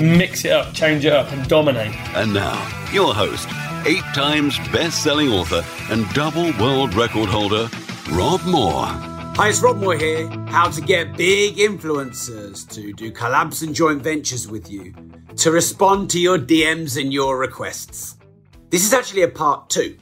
Mix it up, change it up, and dominate. And now, your host, eight times best selling author and double world record holder, Rob Moore. Hi, it's Rob Moore here. How to get big influencers to do collabs and joint ventures with you, to respond to your DMs and your requests. This is actually a part two.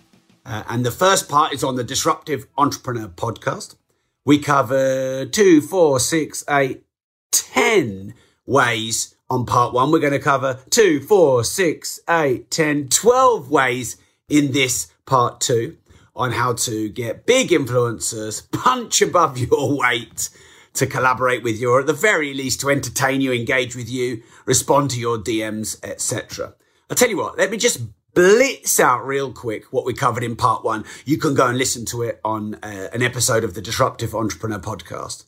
Uh, and the first part is on the Disruptive Entrepreneur podcast. We cover two, four, six, eight, ten ways on part one. We're going to cover two, four, six, eight, ten, twelve ways in this part two on how to get big influencers, punch above your weight to collaborate with you, or at the very least to entertain you, engage with you, respond to your DMs, etc. I'll tell you what, let me just blitz out real quick what we covered in part one. You can go and listen to it on uh, an episode of the Disruptive Entrepreneur podcast.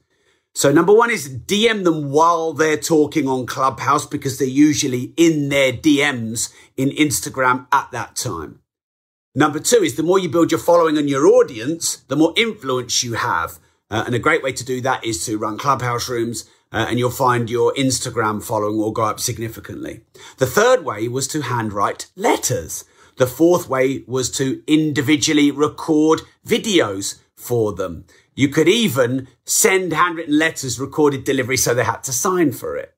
So number one is DM them while they're talking on Clubhouse because they're usually in their DMs in Instagram at that time. Number two is the more you build your following and your audience, the more influence you have. Uh, and a great way to do that is to run Clubhouse rooms uh, and you'll find your Instagram following will go up significantly. The third way was to handwrite letters. The fourth way was to individually record videos for them. You could even send handwritten letters, recorded delivery, so they had to sign for it.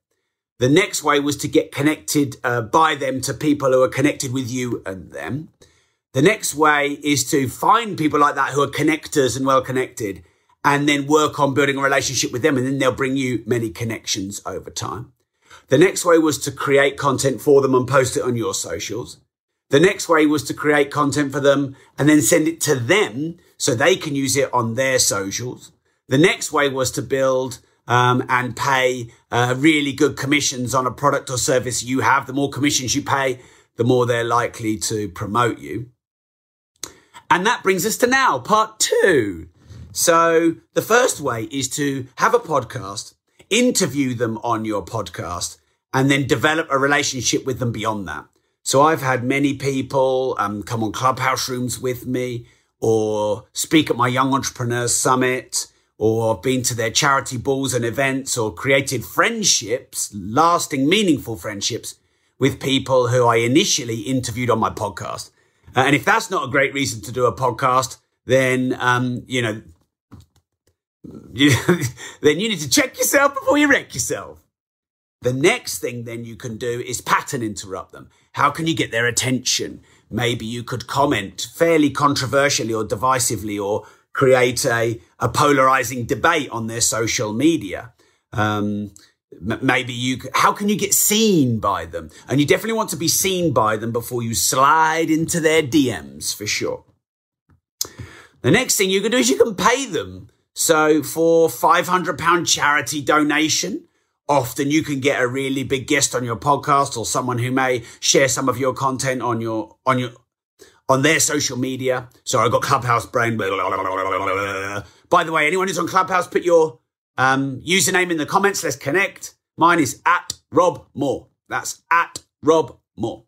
The next way was to get connected uh, by them to people who are connected with you and them. The next way is to find people like that who are connectors and well connected and then work on building a relationship with them. And then they'll bring you many connections over time. The next way was to create content for them and post it on your socials. The next way was to create content for them and then send it to them so they can use it on their socials. The next way was to build um, and pay uh, really good commissions on a product or service you have. The more commissions you pay, the more they're likely to promote you. And that brings us to now, part two. So the first way is to have a podcast, interview them on your podcast, and then develop a relationship with them beyond that. So I've had many people um, come on clubhouse rooms with me or speak at my Young Entrepreneurs Summit or been to their charity balls and events or created friendships, lasting, meaningful friendships with people who I initially interviewed on my podcast. Uh, and if that's not a great reason to do a podcast, then, um, you know, you, then you need to check yourself before you wreck yourself. The next thing then you can do is pattern interrupt them. How can you get their attention? Maybe you could comment fairly controversially or divisively or create a, a polarizing debate on their social media. Um, maybe you, how can you get seen by them? And you definitely want to be seen by them before you slide into their DMs for sure. The next thing you can do is you can pay them. So for £500 charity donation, often you can get a really big guest on your podcast or someone who may share some of your content on your, on your, on their social media. So I got Clubhouse brain. By the way, anyone who's on Clubhouse, put your um, username in the comments. Let's connect. Mine is at Rob Moore. That's at Rob Moore.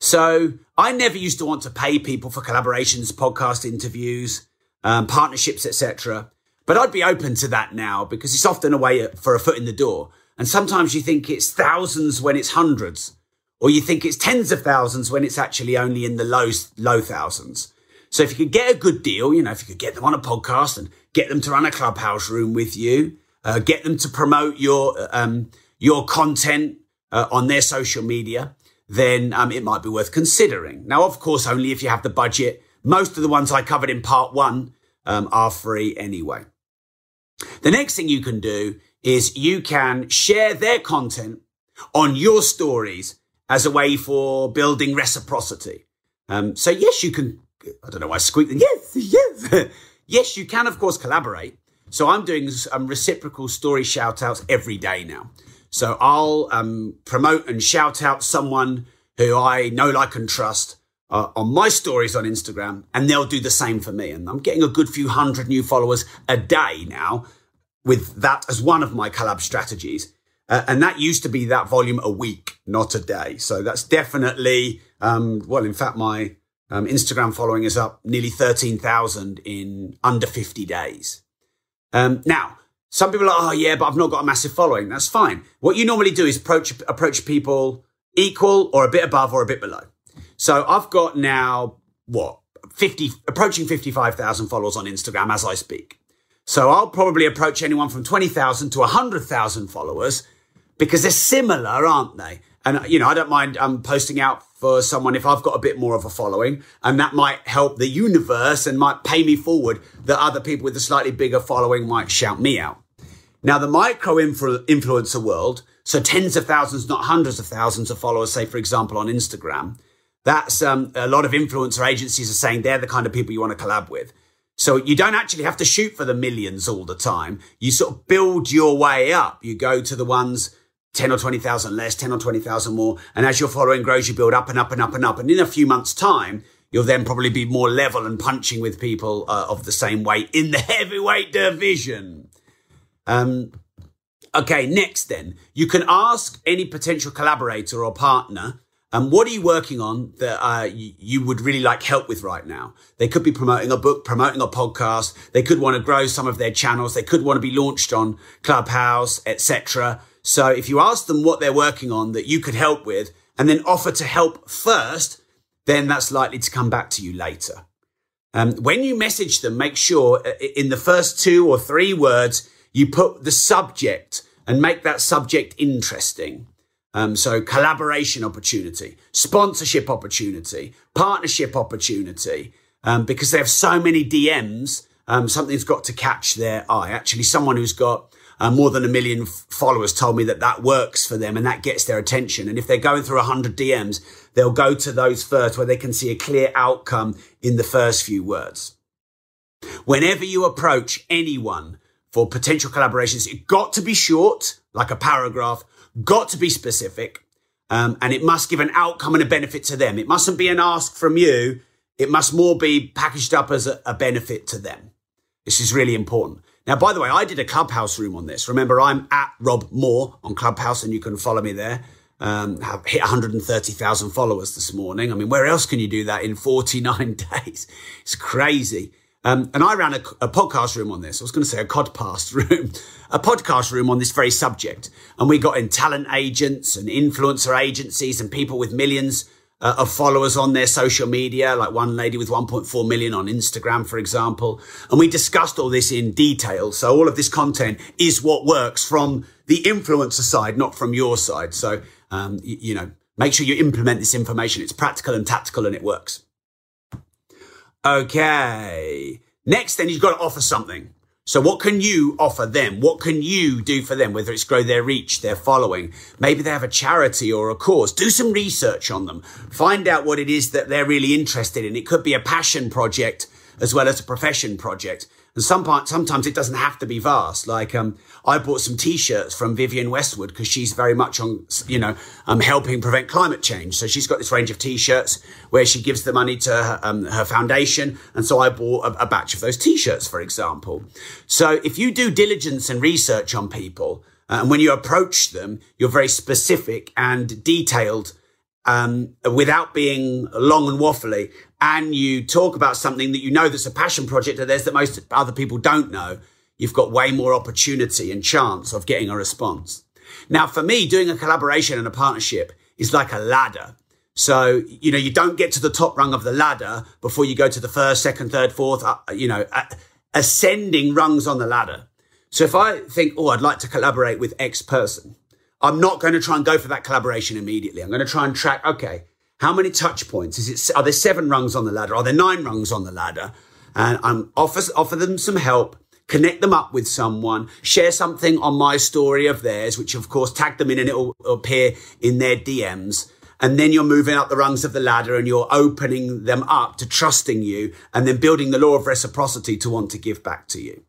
So I never used to want to pay people for collaborations, podcast interviews, um, partnerships, etc. But I'd be open to that now because it's often a way for a foot in the door. And sometimes you think it's thousands when it's hundreds, or you think it's tens of thousands when it's actually only in the low, low thousands. So if you could get a good deal, you know, if you could get them on a podcast and get them to run a clubhouse room with you, uh, get them to promote your, um, your content uh, on their social media, then um, it might be worth considering. Now, of course, only if you have the budget. Most of the ones I covered in part one um, are free anyway. The next thing you can do is you can share their content on your stories as a way for building reciprocity. Um, so yes, you can. I don't know why I squeaked. Yes, yes, yes, you can of course collaborate. So I'm doing um, reciprocal story shout outs every day now. So I'll um, promote and shout out someone who I know, like, and trust uh, on my stories on Instagram, and they'll do the same for me. And I'm getting a good few hundred new followers a day now with that as one of my collab strategies. Uh, and that used to be that volume a week, not a day. So that's definitely, um, well, in fact, my um, Instagram following is up nearly 13,000 in under 50 days. Um, now, some people are, oh yeah, but I've not got a massive following. That's fine. What you normally do is approach, approach people equal or a bit above or a bit below. So I've got now, what, 50, approaching 55,000 followers on Instagram as I speak. So I'll probably approach anyone from 20,000 to 100,000 followers because they're similar, aren't they? And, you know, I don't mind um, posting out for someone if I've got a bit more of a following and that might help the universe and might pay me forward that other people with a slightly bigger following might shout me out. Now, the micro influencer world, so tens of thousands, not hundreds of thousands of followers, say, for example, on Instagram, that's um, a lot of influencer agencies are saying they're the kind of people you want to collab with. So you don't actually have to shoot for the millions all the time. You sort of build your way up. You go to the ones 10 or 20,000 less, 10 or 20,000 more. And as your following grows, you build up and up and up and up. And in a few months time, you'll then probably be more level and punching with people uh, of the same weight in the heavyweight division. Um, okay, next then, you can ask any potential collaborator or partner um, what are you working on that uh, you, you, would really like help with right now? They could be promoting a book, promoting a podcast. They could want to grow some of their channels. They could want to be launched on Clubhouse, etc. So if you ask them what they're working on that you could help with and then offer to help first, then that's likely to come back to you later. Um, when you message them, make sure uh, in the first two or three words, you put the subject and make that subject interesting. Um, so collaboration opportunity, sponsorship opportunity, partnership opportunity, um, because they have so many DMs, um, something's got to catch their eye. Actually, someone who's got uh, more than a million f- followers told me that that works for them and that gets their attention. And if they're going through 100 DMs, they'll go to those first where they can see a clear outcome in the first few words. Whenever you approach anyone for potential collaborations, it got to be short, like a paragraph, got to be specific, um, and it must give an outcome and a benefit to them. It mustn't be an ask from you. It must more be packaged up as a, a benefit to them. This is really important. Now, by the way, I did a clubhouse room on this. Remember, I'm at Rob Moore on Clubhouse, and you can follow me there. Um, have hit 130,000 followers this morning. I mean, where else can you do that in 49 days? It's crazy. Um, and I ran a, a, podcast room on this. I was going to say a codcast room, a podcast room on this very subject. And we got in talent agents and influencer agencies and people with millions uh, of followers on their social media, like one lady with 1.4 million on Instagram, for example. And we discussed all this in detail. So all of this content is what works from the influencer side, not from your side. So, um, you know, make sure you implement this information. It's practical and tactical and it works. Okay. Next, then you've got to offer something. So what can you offer them? What can you do for them? Whether it's grow their reach, their following. Maybe they have a charity or a cause. Do some research on them. Find out what it is that they're really interested in. It could be a passion project as well as a profession project. And some part, sometimes it doesn't have to be vast. Like, um, I bought some t-shirts from Vivienne Westwood because she's very much on, you know, um, helping prevent climate change. So she's got this range of t-shirts where she gives the money to her, um, her foundation. And so I bought a, a batch of those t-shirts, for example. So if you do diligence and research on people, and when you approach them, you're very specific and detailed um, without being long and waffly, and you talk about something that you know that's a passion project of theirs that most other people don't know, you've got way more opportunity and chance of getting a response. Now, for me, doing a collaboration and a partnership is like a ladder. So, you know, you don't get to the top rung of the ladder before you go to the first, second, third, fourth, uh, you know, uh, ascending rungs on the ladder. So if I think, oh, I'd like to collaborate with X person, I'm not going to try and go for that collaboration immediately. I'm going to try and track, okay, how many touch points? Is it, are there seven rungs on the ladder? Are there nine rungs on the ladder? And I'm offer, offer them some help, connect them up with someone, share something on my story of theirs, which of course tag them in and it'll appear in their DMs. And then you're moving up the rungs of the ladder and you're opening them up to trusting you and then building the law of reciprocity to want to give back to you.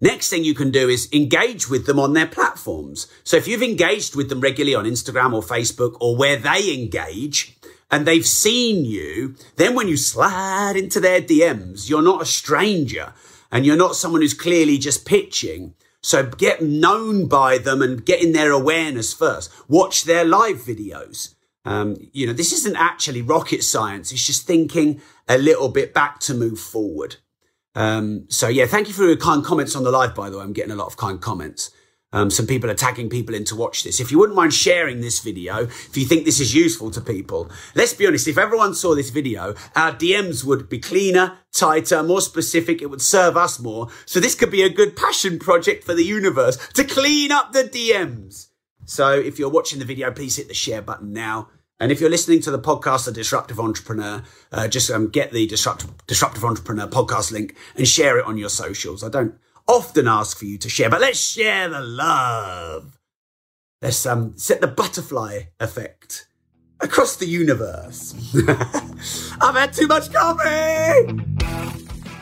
Next thing you can do is engage with them on their platforms. So if you've engaged with them regularly on Instagram or Facebook or where they engage and they've seen you, then when you slide into their DMs, you're not a stranger and you're not someone who's clearly just pitching. So get known by them and get in their awareness first. Watch their live videos. Um, you know, this isn't actually rocket science. It's just thinking a little bit back to move forward. Um, so yeah, thank you for your kind comments on the live, by the way. I'm getting a lot of kind comments. Um, some people are tagging people in to watch this. If you wouldn't mind sharing this video, if you think this is useful to people, let's be honest, if everyone saw this video, our DMs would be cleaner, tighter, more specific. It would serve us more. So this could be a good passion project for the universe to clean up the DMs. So if you're watching the video, please hit the share button now. And if you're listening to the podcast, The Disruptive Entrepreneur, uh, just um, get the Disruptive, Disruptive Entrepreneur podcast link and share it on your socials. I don't often ask for you to share, but let's share the love. Let's um, set the butterfly effect across the universe. I've had too much coffee.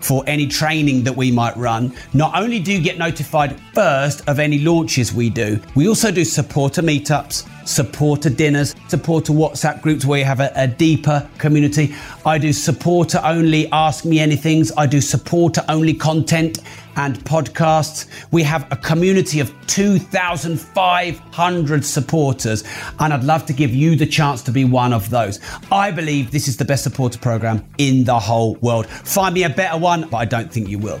for any training that we might run. Not only do you get notified first of any launches we do, we also do supporter meetups, supporter dinners, supporter WhatsApp groups where you have a, a deeper community. I do supporter only Ask Me Anythings. I do supporter only content and podcasts. We have a community of 2,500 supporters, and I'd love to give you the chance to be one of those. I believe this is the best supporter program in the whole world. Find me a better one, but I don't think you will.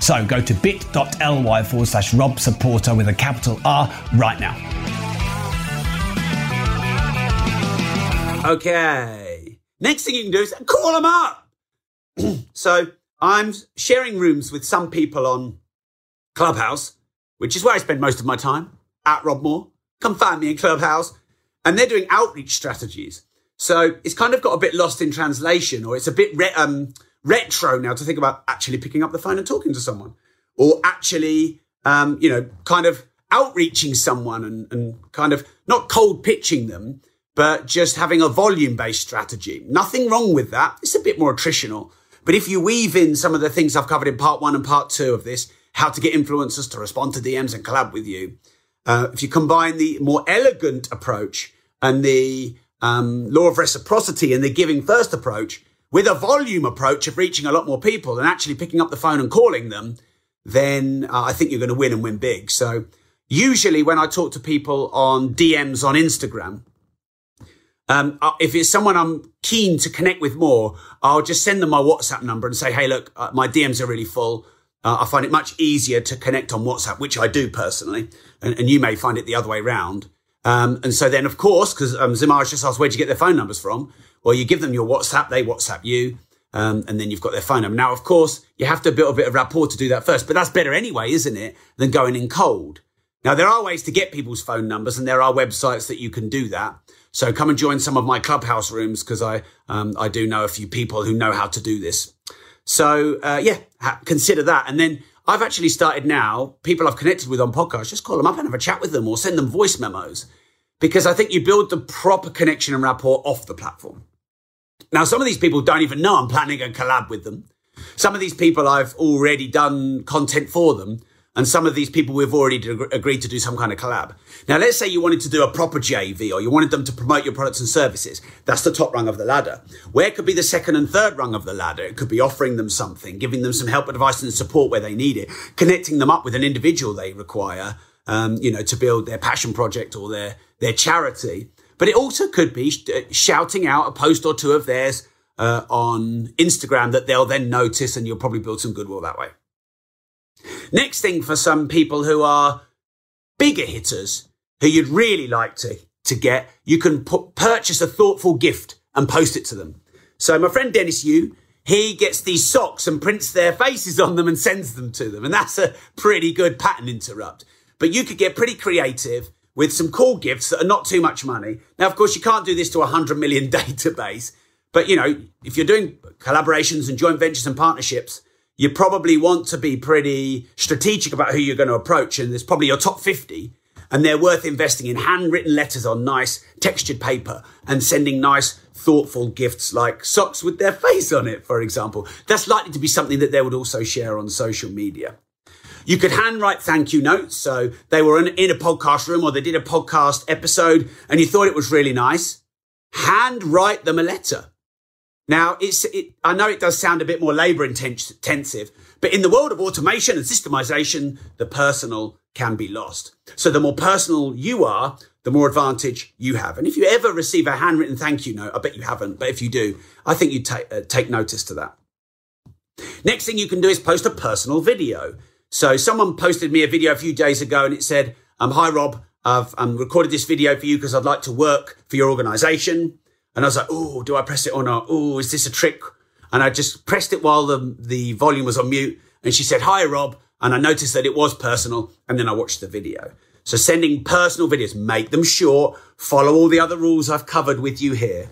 So go to bit.ly forward slash Rob Supporter with a capital R right now. Okay. Next thing you can do is call them up. so I'm sharing rooms with some people on Clubhouse, which is where I spend most of my time at Rob Moore. Come find me in Clubhouse. And they're doing outreach strategies. So it's kind of got a bit lost in translation, or it's a bit re- um, retro now to think about actually picking up the phone and talking to someone, or actually, um, you know, kind of outreaching someone and, and kind of not cold pitching them, but just having a volume based strategy. Nothing wrong with that. It's a bit more attritional. But if you weave in some of the things I've covered in part one and part two of this, how to get influencers to respond to DMs and collab with you, uh, if you combine the more elegant approach and the um, law of reciprocity and the giving first approach with a volume approach of reaching a lot more people and actually picking up the phone and calling them, then uh, I think you're going to win and win big. So usually when I talk to people on DMs on Instagram, um, uh, if it's someone I'm keen to connect with more, I'll just send them my WhatsApp number and say, hey, look, uh, my DMs are really full. Uh, I find it much easier to connect on WhatsApp, which I do personally. And, and you may find it the other way round. Um, and so then, of course, because um, just asked, where'd you get their phone numbers from? Well, you give them your WhatsApp, they WhatsApp you. Um, and then you've got their phone number. Now, of course, you have to build a bit of rapport to do that first, but that's better anyway, isn't it? Than going in cold. Now, there are ways to get people's phone numbers and there are websites that you can do that. So come and join some of my clubhouse rooms because I um, I do know a few people who know how to do this. So uh, yeah, ha- consider that. And then I've actually started now. People I've connected with on podcasts, just call them up and have a chat with them, or send them voice memos, because I think you build the proper connection and rapport off the platform. Now, some of these people don't even know I'm planning a collab with them. Some of these people I've already done content for them. And some of these people we've already agreed to do some kind of collab. Now, let's say you wanted to do a proper JV or you wanted them to promote your products and services. That's the top rung of the ladder. Where could be the second and third rung of the ladder? It could be offering them something, giving them some help, advice and support where they need it, connecting them up with an individual they require, um, you know, to build their passion project or their, their charity. But it also could be sh- uh, shouting out a post or two of theirs uh, on Instagram that they'll then notice and you'll probably build some goodwill that way. Next thing for some people who are bigger hitters who you'd really like to, to get, you can put, purchase a thoughtful gift and post it to them. So my friend Dennis Yu, he gets these socks and prints their faces on them and sends them to them. And that's a pretty good pattern interrupt. But you could get pretty creative with some cool gifts that are not too much money. Now, of course, you can't do this to a 100 million database. But, you know, if you're doing collaborations and joint ventures and partnerships, you probably want to be pretty strategic about who you're going to approach. And there's probably your top 50 and they're worth investing in handwritten letters on nice textured paper and sending nice thoughtful gifts like socks with their face on it, for example. That's likely to be something that they would also share on social media. You could handwrite thank you notes. So they were in, in a podcast room or they did a podcast episode and you thought it was really nice. Handwrite them a letter. Now, it's, it, I know it does sound a bit more labor intensive, but in the world of automation and systemization, the personal can be lost. So the more personal you are, the more advantage you have. And if you ever receive a handwritten thank you note, I bet you haven't, but if you do, I think you take, uh, take notice to that. Next thing you can do is post a personal video. So someone posted me a video a few days ago and it said, um, hi Rob, I've um, recorded this video for you because I'd like to work for your organization. And I was like, oh, do I press it or not? Oh, is this a trick? And I just pressed it while the, the volume was on mute. And she said, hi, Rob. And I noticed that it was personal. And then I watched the video. So sending personal videos, make them short, follow all the other rules I've covered with you here.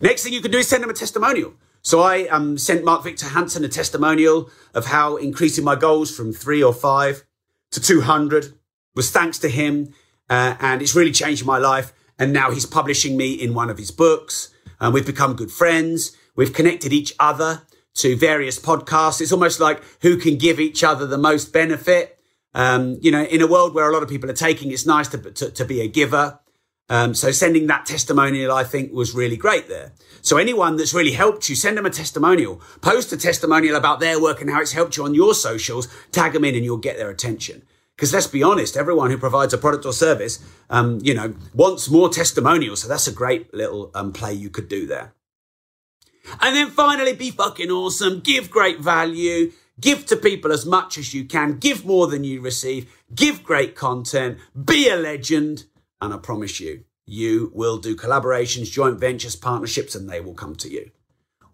Next thing you can do is send them a testimonial. So I um, sent Mark Victor Hansen a testimonial of how increasing my goals from three or five to 200 was thanks to him. Uh, and it's really changed my life. And now he's publishing me in one of his books. And we've become good friends. We've connected each other to various podcasts. It's almost like who can give each other the most benefit. Um, you know, in a world where a lot of people are taking, it's nice to, to, to be a giver. Um, so sending that testimonial, I think, was really great there. So anyone that's really helped you, send them a testimonial. Post a testimonial about their work and how it's helped you on your socials. Tag them in and you'll get their attention. Because let's be honest, everyone who provides a product or service, um, you know, wants more testimonials. So that's a great little um, play you could do there. And then finally, be fucking awesome. Give great value. Give to people as much as you can. Give more than you receive. Give great content. Be a legend. And I promise you, you will do collaborations, joint ventures, partnerships, and they will come to you.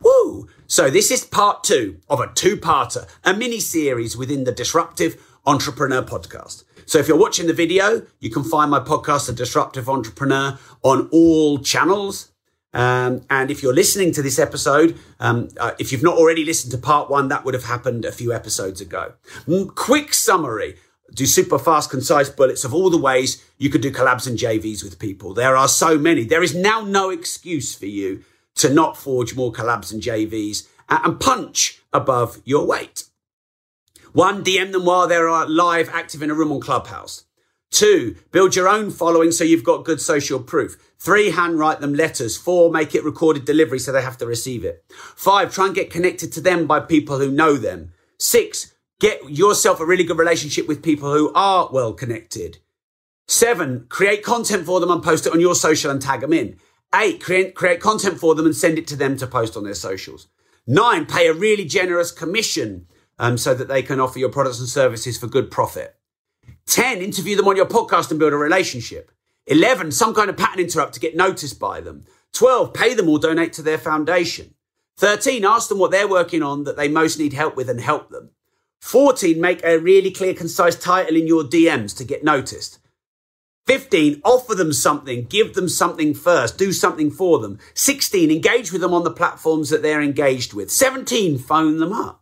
Woo! So this is part two of a two-parter, a mini series within the Disruptive Entrepreneur Podcast. So if you're watching the video, you can find my podcast, The Disruptive Entrepreneur, on all channels. Um, and if you're listening to this episode, um, uh, if you've not already listened to part one, that would have happened a few episodes ago. Mm, quick summary. Do super fast, concise bullets of all the ways you could do collabs and JVs with people. There are so many. There is now no excuse for you to not forge more collabs and JVs and punch above your weight. One, DM them while they're uh, live, active in a room on Clubhouse. Two, build your own following so you've got good social proof. Three, handwrite them letters. Four, make it recorded delivery so they have to receive it. Five, try and get connected to them by people who know them. Six, get yourself a really good relationship with people who are well connected. Seven, create content for them and post it on your social and tag them in. Eight, create, create content for them and send it to them to post on their socials. Nine, pay a really generous commission um, so that they can offer your products and services for good profit. 10, interview them on your podcast and build a relationship. 11, some kind of pattern interrupt to get noticed by them. 12, pay them or donate to their foundation. 13, ask them what they're working on that they most need help with and help them. 14, make a really clear, concise title in your DMs to get noticed. 15, offer them something, give them something first, do something for them. 16, engage with them on the platforms that they're engaged with. 17, phone them up.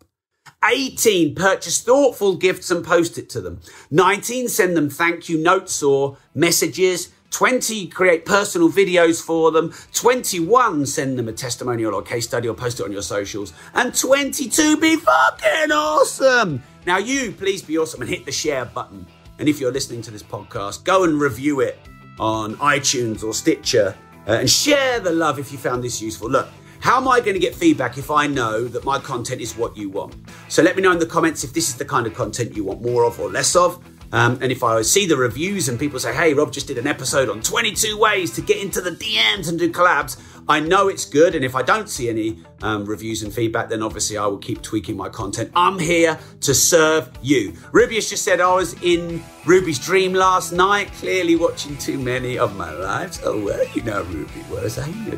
18, purchase thoughtful gifts and post it to them. 19, send them thank you notes or messages. 20, create personal videos for them. 21, send them a testimonial or case study or post it on your socials. And 22, be fucking awesome. Now, you please be awesome and hit the share button. And if you're listening to this podcast, go and review it on iTunes or Stitcher uh, and share the love if you found this useful. Look, how am I going to get feedback if I know that my content is what you want? So let me know in the comments if this is the kind of content you want more of or less of. Um, and if I see the reviews and people say, hey, Rob just did an episode on 22 ways to get into the DMs and do collabs, I know it's good. And if I don't see any um, reviews and feedback, then obviously I will keep tweaking my content. I'm here to serve you. Rubius just said I was in Ruby's dream last night, clearly watching too many of my lives. Oh, well, you know, Ruby was I in your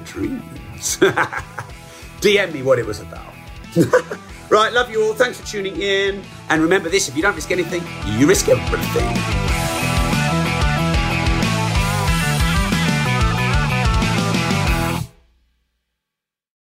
dreams? DM me what it was about. right, love you all. Thanks for tuning in. And remember this if you don't risk anything, you risk everything.